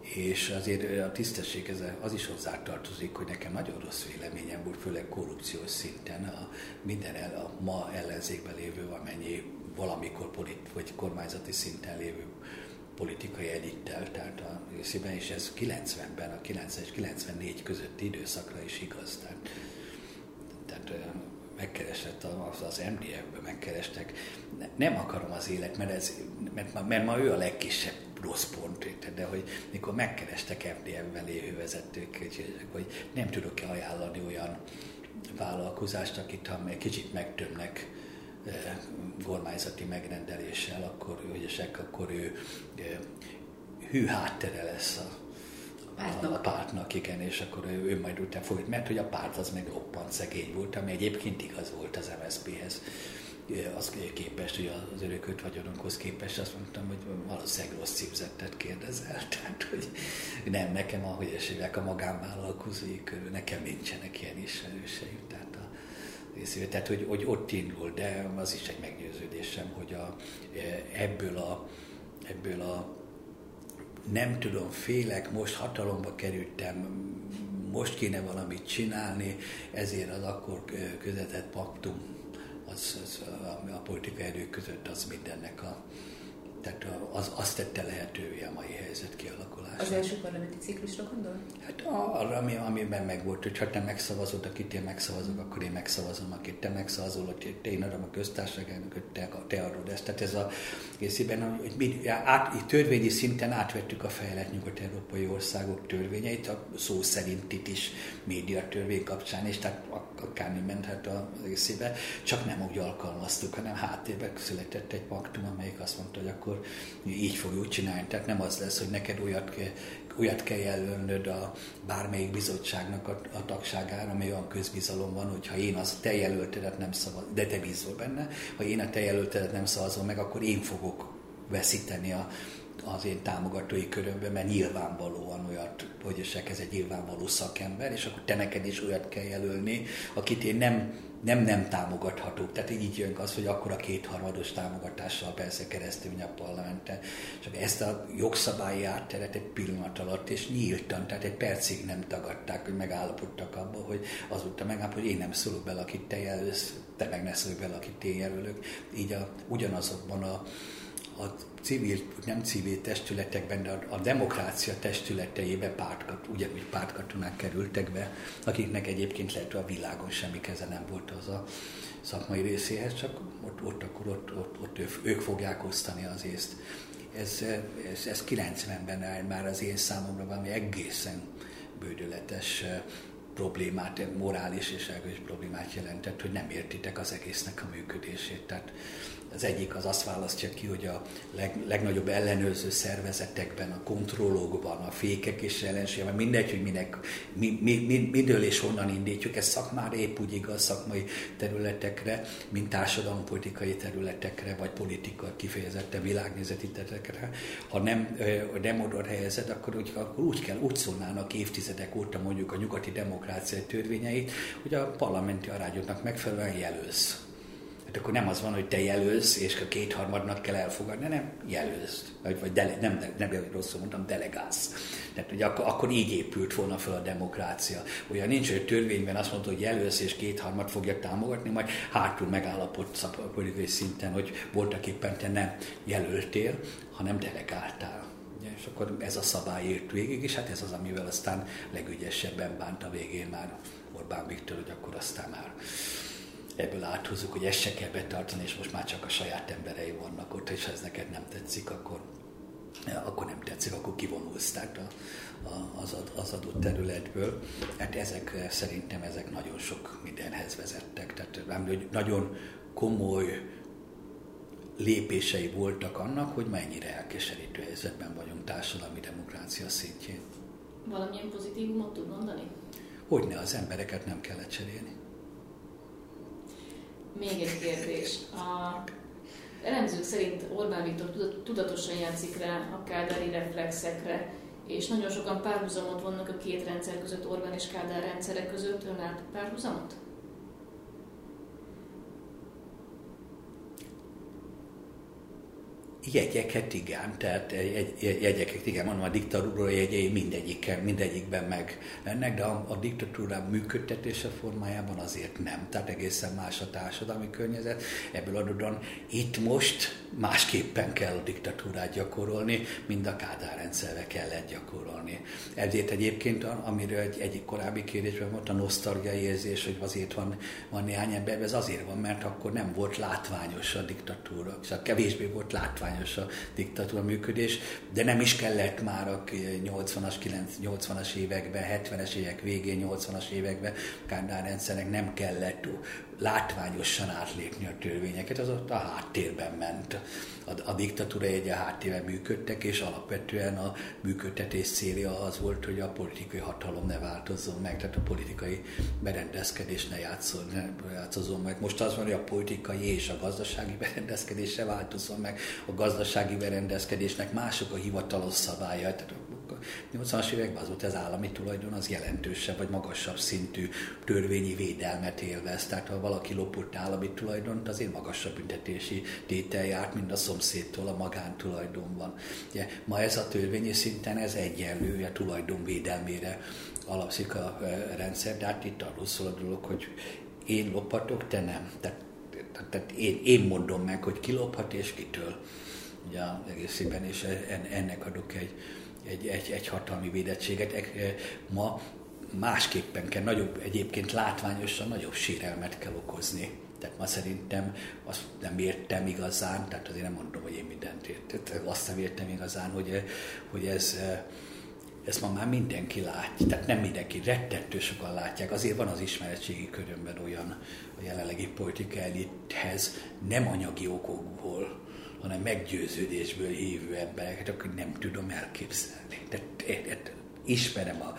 és azért a tisztesség ez az is hozzátartozik, hogy nekem nagyon rossz véleményem volt, főleg korrupciós szinten a minden el, a ma ellenzékben lévő, amennyi valamikor polit, vagy kormányzati szinten lévő politikai elittel, tehát a részében, és ez 90-ben, a 90 és 94 közötti időszakra is igaz. Tehát, tehát eh, megkeresett az, az MDF-ből megkerestek. Nem akarom az élet, mert, ez, mert, ma, mert ma ő a legkisebb rossz pont, de hogy mikor megkerestek MDF-ben lévő vezetők, hogy nem tudok-e ajánlani olyan vállalkozást, akit ha egy kicsit megtömnek kormányzati megrendeléssel, akkor, hogy akkor ő hű háttere lesz a pártnak. A pártnak, igen, és akkor ő, ő majd utána folyt, mert hogy a párt az meg roppant szegény volt, ami egyébként igaz volt az MSZP-hez az képest, hogy az örököt vagyonunkhoz képest azt mondtam, hogy valószínűleg rossz cipzettet kérdezel. Tehát, hogy nem, nekem ahogy esélyek a magánvállalkozói körül, nekem nincsenek ilyen ismerőseim. Tehát, a, tehát hogy, hogy ott indul, de az is egy meggyőződés érzésem, hogy a, ebből a, ebből a nem tudom, félek, most hatalomba kerültem, most kéne valamit csinálni, ezért az akkor közvetett paktum, az, az a, a politikai erők között az mindennek a, tehát az, azt tette lehetővé a mai helyzet kialakulását. Az első parlamenti ciklusra gondol? Hát arra, ami, amiben megvolt, hogy ha te megszavazod, akit én megszavazok, akkor én megszavazom, akit te megszavazol, hogy én adom a köztársaságnak, hogy te, te adod ezt. Tehát ez a részében, hogy mi, át, törvényi szinten átvettük a fejlett nyugat-európai országok törvényeit, a szó szerint itt is média törvény kapcsán, és tehát akármi menthet a részébe, csak nem úgy alkalmaztuk, hanem háttérben született egy paktum, amelyik azt mondta, hogy akkor így fogjuk csinálni. Tehát nem az lesz, hogy neked olyat kell, olyat kell jelölnöd a bármelyik bizottságnak a, a tagságára, amely olyan közbizalom van, hogy ha én az te jelöltedet nem szavaz, de te bízol benne, ha én a te jelöltedet nem szavazom meg, akkor én fogok veszíteni a, az én támogatói körömben, mert nyilvánvalóan olyat, hogy ez egy nyilvánvaló szakember, és akkor te neked is olyat kell jelölni, akit én nem nem nem támogathatók. Tehát így jön az, hogy akkor a kétharmados támogatással persze keresztül a parlamenten. Csak ezt a jogszabályi átteret egy pillanat alatt, és nyíltan, tehát egy percig nem tagadták, hogy megállapodtak abban, hogy azóta megállapod, hogy én nem szólok bele, akit te jelölsz, te meg ne szólj bele, akit én jelölök. Így a, ugyanazokban a, a civil, nem civil testületekben, de a, a demokrácia testületeibe pártkat, ugyanúgy pártkatonák kerültek be, akiknek egyébként lehet, hogy a világon semmi keze nem volt az a szakmai részéhez, csak ott, ott akkor ott, ott, ott ők fogják osztani az észt. Ez, ez, ez 90-ben már az én számomra valami egészen bődöletes problémát, morális és erős problémát jelentett, hogy nem értitek az egésznek a működését. Tehát az egyik az azt választja ki, hogy a leg, legnagyobb ellenőrző szervezetekben, a kontrollókban, a fékek és ellenségek, mindegy, hogy minek, mi, mi, mi, midől és honnan indítjuk, ez szakmára épp úgy igaz szakmai területekre, mint társadalompolitikai területekre, vagy politika kifejezetten világnézeti területekre. Ha nem, nem oda helyezed, akkor úgy, akkor úgy kell, úgy szólnának évtizedek óta mondjuk a nyugati demokrácia törvényeit, hogy a parlamenti arányoknak megfelelően jelölsz Hát akkor nem az van, hogy te jelölsz, és a kétharmadnak kell elfogadni, nem jelölsz. Vagy, vagy dele, nem, nem, nem rosszul mondtam, delegálsz. Tehát hogy akkor, akkor így épült volna fel a demokrácia. Olyan nincs, hogy törvényben azt mondta, hogy jelölsz és kétharmad fogja támogatni, majd hátul megállapodsz a politikai szinten, hogy voltak éppen te nem jelöltél, hanem delegáltál. És akkor ez a szabály ért végig, és hát ez az, amivel aztán legügyesebben bánt a végén már Orbán Viktor, hogy akkor aztán már ebből áthozzuk, hogy ezt se kell betartani, és most már csak a saját emberei vannak ott, és ha ez neked nem tetszik, akkor, akkor nem tetszik, akkor kivonulsz tehát a, a, az, az adott területből. Hát ezek szerintem ezek nagyon sok mindenhez vezettek. Tehát hogy nagyon komoly lépései voltak annak, hogy mennyire elkeserítő helyzetben vagyunk társadalmi demokrácia szintjén. Valamilyen pozitívumot tud mondani? Hogyne, az embereket nem kellett cserélni. Még egy kérdés. A elemzők szerint Orbán Viktor tudatosan játszik rá a kádári reflexekre, és nagyon sokan párhuzamot vannak a két rendszer között, Orbán és Kádár rendszerek között. Ön lát párhuzamot? Jegyeket igen, tehát egy, jegyeket igen, mondom, a diktatúra jegyei mindegyikben, mindegyikben meg ennek, de a, a diktatúra működtetése formájában azért nem. Tehát egészen más a társadalmi környezet. Ebből adódóan itt most másképpen kell a diktatúrát gyakorolni, mint a Kádár rendszerre kellett gyakorolni. Ezért egyébként, amiről egy, egyik korábbi kérdésben volt, a nosztalgiai érzés, hogy azért van, van néhány ember, ez azért van, mert akkor nem volt látványos a diktatúra, szóval kevésbé volt látványos a diktatúra működés, de nem is kellett már a 80-as, 80-as években, 70-es évek végén, 80-as években Kádár rendszernek nem kellett látványosan átlépni a törvényeket, az ott a háttérben ment. A, a diktatúra egy a háttérben működtek, és alapvetően a működtetés célja az volt, hogy a politikai hatalom ne változzon meg, tehát a politikai berendezkedés ne játszol, ne játszózzon meg. Most az van, hogy a politikai és a gazdasági berendezkedés se változzon meg. A gazdasági berendezkedésnek mások a hivatalos szabályai, tehát 80-as években az volt az állami tulajdon, az jelentősebb vagy magasabb szintű törvényi védelmet élvez. Tehát ha valaki lopott állami tulajdont, azért magasabb büntetési tétel járt, mint a szomszédtól a magántulajdonban. Ugye, ma ez a törvényi szinten ez egyenlő, a tulajdon védelmére alapszik a e, rendszer, de hát itt arról szól a dolog, hogy én lophatok, te nem. Tehát, tehát én, én mondom meg, hogy ki lophat és kitől. Ugye egészében, és ennek adok egy, egy, egy, egy hatalmi védettséget. E, ma másképpen kell, nagyobb, egyébként látványosan nagyobb sérelmet kell okozni. Tehát ma szerintem azt nem értem igazán, tehát azért nem mondom, hogy én mindent értem, azt nem értem igazán, hogy, hogy ez, ezt ma már mindenki látja, tehát nem mindenki, rettentő sokan látják. Azért van az ismeretségi körömben olyan a jelenlegi politika elithez nem anyagi okokból, hanem meggyőződésből hívő embereket, akik nem tudom elképzelni. Tehát ismerem a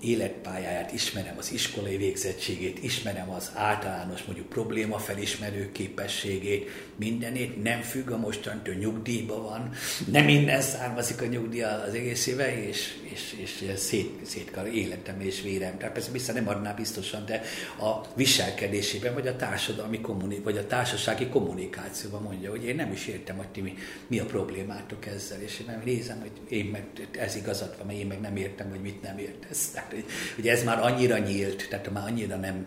életpályáját, ismerem az iskolai végzettségét, ismerem az általános mondjuk probléma felismerő képességét, mindenét, nem függ a mostantól nyugdíjba van, nem minden származik a nyugdíj az egész éve, és, és, és szét, szétkar életem és vérem. Tehát persze vissza nem adná biztosan, de a viselkedésében, vagy a társadalmi kommuni, vagy a társasági kommunikációban mondja, hogy én nem is értem, hogy ti mi, mi a problémátok ezzel, és én nem nézem, hogy én meg ez igazat van, mert én meg nem értem, hogy mit nem értesz. Tehát, hogy ez már annyira nyílt, tehát már annyira nem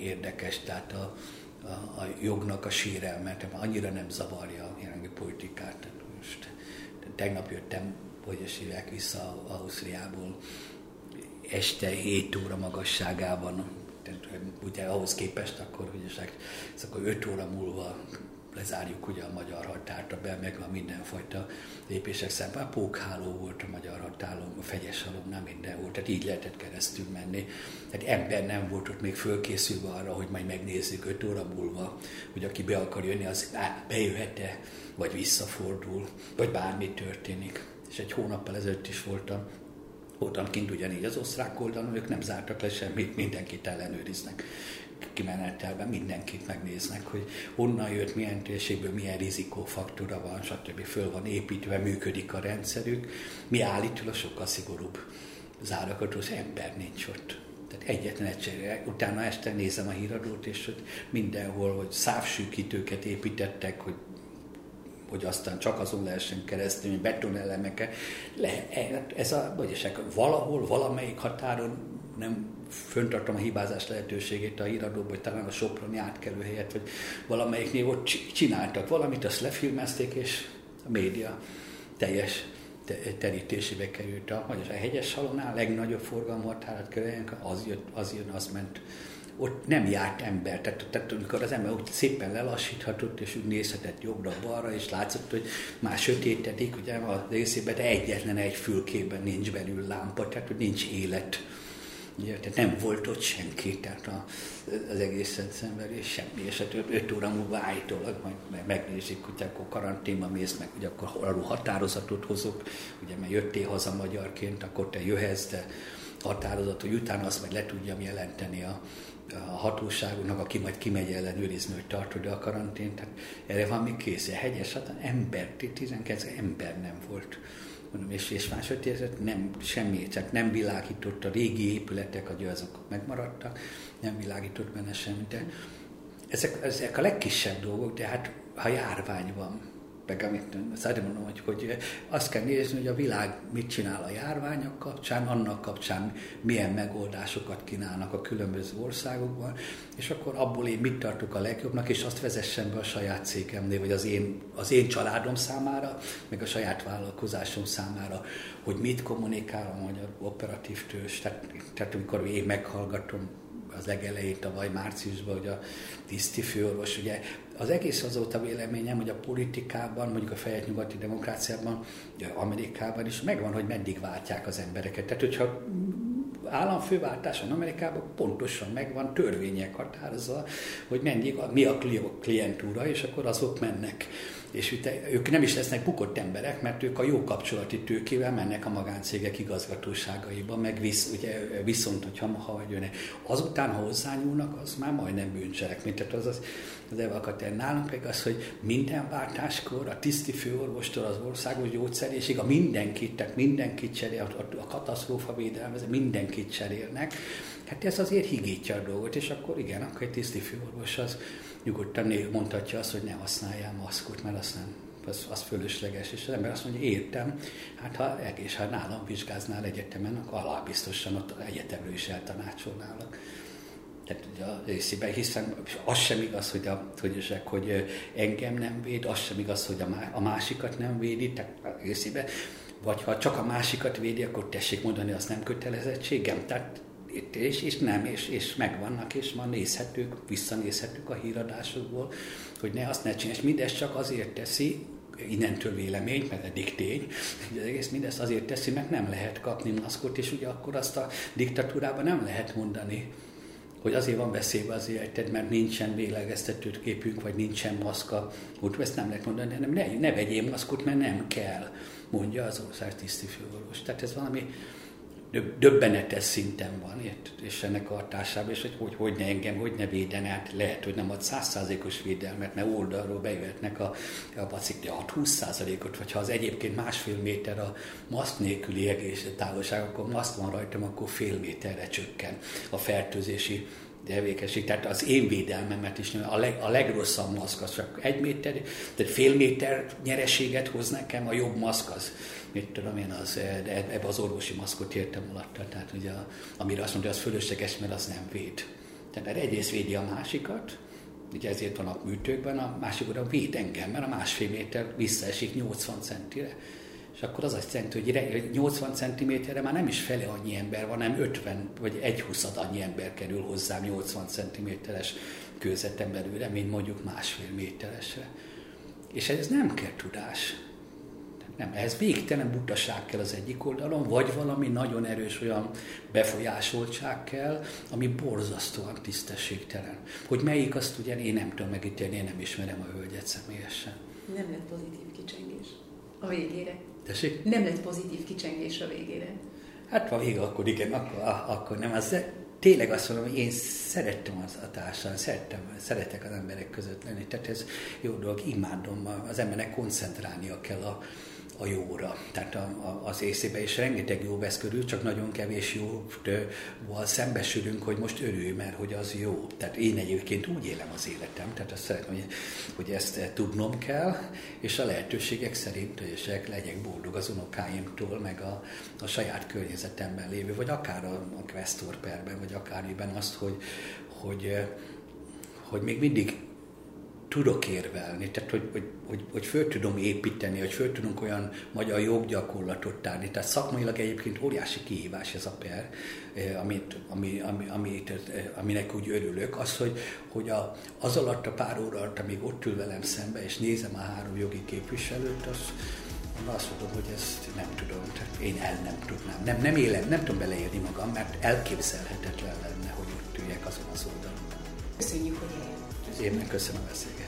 érdekes, tehát a, a, a jognak a sérelmet, annyira nem zavarja a politikát. Tehát most tegnap jöttem, hogy is hívják vissza Ausztriából, este 7 óra magasságában, tehát ugye ahhoz képest akkor, hogy is, akkor 5 óra múlva lezárjuk ugye a magyar határt, a meg a mindenfajta lépések szemben. A pókháló volt a magyar határon, a fegyes halomnál minden volt, tehát így lehetett keresztül menni. Tehát ember nem volt ott még fölkészülve arra, hogy majd megnézzük 5 óra múlva, hogy aki be akar jönni, az bejöhet-e, vagy visszafordul, vagy bármi történik. És egy hónappal ezelőtt is voltam voltam kint ugyanígy az osztrák oldalon, ők nem zártak le semmit, mindenkit ellenőriznek kimenetelben mindenkit megnéznek, hogy honnan jött, milyen térségből, milyen rizikófaktora van, stb. föl van építve, működik a rendszerük. Mi állítólag sokkal szigorúbb zárakat, az ember nincs ott. Tehát egyetlen egyszerűen. Utána este nézem a híradót, és hogy mindenhol, hogy szávsűkítőket építettek, hogy hogy aztán csak azon lehessen keresztül, hogy betonelemeket. Le, ez a, vagyis valahol, valamelyik határon nem föntartom a hibázás lehetőségét a híradóban, hogy talán a Soproni átkelő helyet, vagy valamelyiknél ott csináltak valamit, azt lefilmezték, és a média teljes terítésébe került a, vagy a hegyes halonál, legnagyobb forgalmú határat az jött, az jön, az ment ott nem járt ember. Tehát, tehát amikor az ember úgy szépen lelassíthatott, és úgy nézhetett jobbra-balra, és látszott, hogy már sötétedik, ugye a részében, de egyetlen egy fülkében nincs belül lámpa, tehát hogy nincs élet. Ugye, tehát nem volt ott senki, tehát a, az egészet szenvedés semmi, és hát 5 óra múlva állítólag majd megnézik, hogy akkor karanténba mész, meg hogy akkor arról határozatot hozok, ugye mert jöttél haza magyarként, akkor te jöhetsz, de határozat, hogy utána azt majd le tudjam jelenteni a, a hatóságunknak, aki majd kimegy ellenőrizni, hogy tartod a karantént. Tehát erre van még kész. A hegyes hát ember, 19 ember nem volt. Mondom, és, és másodszor nem semmi, csak nem világított a régi épületek, hogy azok megmaradtak, nem világított benne semmi. De ezek, ezek a legkisebb dolgok, de hát ha járvány van, meg amit szeretném mondom, hogy, hogy azt kell nézni, hogy a világ mit csinál a járványok kapcsán, annak kapcsán milyen megoldásokat kínálnak a különböző országokban, és akkor abból én mit tartok a legjobbnak, és azt vezessen be a saját cégemnél, vagy az én, az én családom számára, meg a saját vállalkozásom számára, hogy mit kommunikál a magyar operatív tős. Tehát, tehát amikor én meghallgatom az legelején, tavaly márciusban, hogy a tiszti főorvos, ugye az egész azóta véleményem, hogy a politikában, mondjuk a fejlett nyugati demokráciában, Amerikában is megvan, hogy meddig váltják az embereket. Tehát, hogyha államfőváltáson Amerikában pontosan megvan, törvények határozva, hogy mennyit, mi a klientúra, és akkor azok mennek. és ők nem is lesznek bukott emberek, mert ők a jó kapcsolati tőkével mennek a magáncégek igazgatóságaiba, meg visz, ugye, viszont, hogyha ha jönnek. Azután, ha hozzányúlnak, az már majdnem bűncselekmény. Tehát az, az, az Evakater nálunk pedig az, hogy minden váltáskor, a tiszti főorvostól az országos gyógyszerésig, a mindenkit, tehát mindenkit cserél, a, a katasztrófa védelmező, mindenkit cserélnek. Hát ez azért higítja a dolgot, és akkor igen, akkor egy tiszti főorvos az nyugodtan mondhatja azt, hogy ne használjál maszkot, mert azt nem az, az fölösleges, és az ember azt mondja, értem, hát ha egész, ha nálam vizsgáznál egyetemen, akkor alá biztosan ott egyetemről is eltanácsolnálak. Tehát ugye a részében, hiszen az sem igaz, hogy, a, hogy, hogy engem nem véd, az sem igaz, hogy a másikat nem védi, tehát a részében, vagy ha csak a másikat védi, akkor tessék mondani, az nem kötelezettségem. Tehát és, és nem, és, és megvannak, és ma nézhetők, visszanézhetők a híradásokból, hogy ne azt ne csinálj, és mindezt csak azért teszi, innentől vélemény, mert eddig tény, hogy az egész mindezt azért teszi, mert nem lehet kapni maszkot, és ugye akkor azt a diktatúrában nem lehet mondani, hogy azért van veszélybe az életed, mert nincsen vélegeztető képünk, vagy nincsen maszka. Úgy ezt nem lehet mondani, hanem ne, ne vegyél maszkot, mert nem kell, mondja az ország tisztifőorvos. Tehát ez valami döbbenetes szinten van, és ennek a hatásában, és hogy, hogy hogy ne engem, hogy ne véden át, lehet, hogy nem ad százszázalékos védelmet, mert oldalról bejöhetnek a, a bacik, de ad 20 százalékot, vagy ha az egyébként másfél méter a maszk nélküli egész távolság, akkor maszk van rajtam, akkor fél méterre csökken a fertőzési tevékenység. Tehát az én védelmemet is a, leg, a legrosszabb maszk az csak egy méter, tehát fél méter nyereséget hoz nekem, a jobb maszk az mit tudom én, az, de ebbe az orvosi maszkot értem alatta, tehát ugye, amire azt mondja, az fölösleges, mert az nem véd. Tehát egyrészt védi a másikat, ugye ezért van a műtőkben, a másik oda véd engem, mert a másfél méter visszaesik 80 centire. És akkor az azt jelenti, hogy 80 cm-re már nem is fele annyi ember van, hanem 50 vagy 1 20 annyi ember kerül hozzám 80 cm-es kőzeten belőle, mint mondjuk másfél méteresre. És ez nem kell tudás. Nem, ehhez végtelen butaság kell az egyik oldalon, vagy valami nagyon erős olyan befolyásoltság kell, ami borzasztóan tisztességtelen. Hogy melyik azt ugye én nem tudom megítélni, én nem ismerem a hölgyet személyesen. Nem lett pozitív kicsengés a végére. Tessék? Nem lett pozitív kicsengés a végére. Hát ha vége, akkor igen, akkor, akkor nem. Az, tényleg azt mondom, hogy én szerettem az a társadalmat, szerettem, szeretek az emberek között lenni. Tehát ez jó dolog, imádom, az embernek koncentrálnia kell a, a jóra. Tehát a, a, az észébe is rengeteg jó vesz körül, csak nagyon kevés jóval szembesülünk, hogy most örülj, mert hogy az jó. Tehát én egyébként úgy élem az életem, tehát azt szeretném, hogy, hogy ezt tudnom kell, és a lehetőségek szerint, hogy legyek boldog az unokáimtól, meg a, a saját környezetemben lévő, vagy akár a, a Questorperben, vagy akármiben azt, hogy, hogy, hogy még mindig tudok érvelni, tehát hogy, hogy, hogy, hogy föl tudom építeni, hogy föl tudunk olyan magyar joggyakorlatot tárni. Tehát szakmailag egyébként óriási kihívás ez a per, eh, amit, ami, ami, amit, eh, aminek úgy örülök, az, hogy, hogy a, az alatt a pár óra alatt, amíg ott ül velem szembe, és nézem a három jogi képviselőt, az, azt mondom, hogy ezt nem tudom, tehát én el nem tudnám. Nem, nem élem, nem tudom beleérni magam, mert elképzelhetetlen lenne, hogy ott üljek azon az oldalon. Köszönjük, hogy eljött. Én megköszönöm a beszélgetést.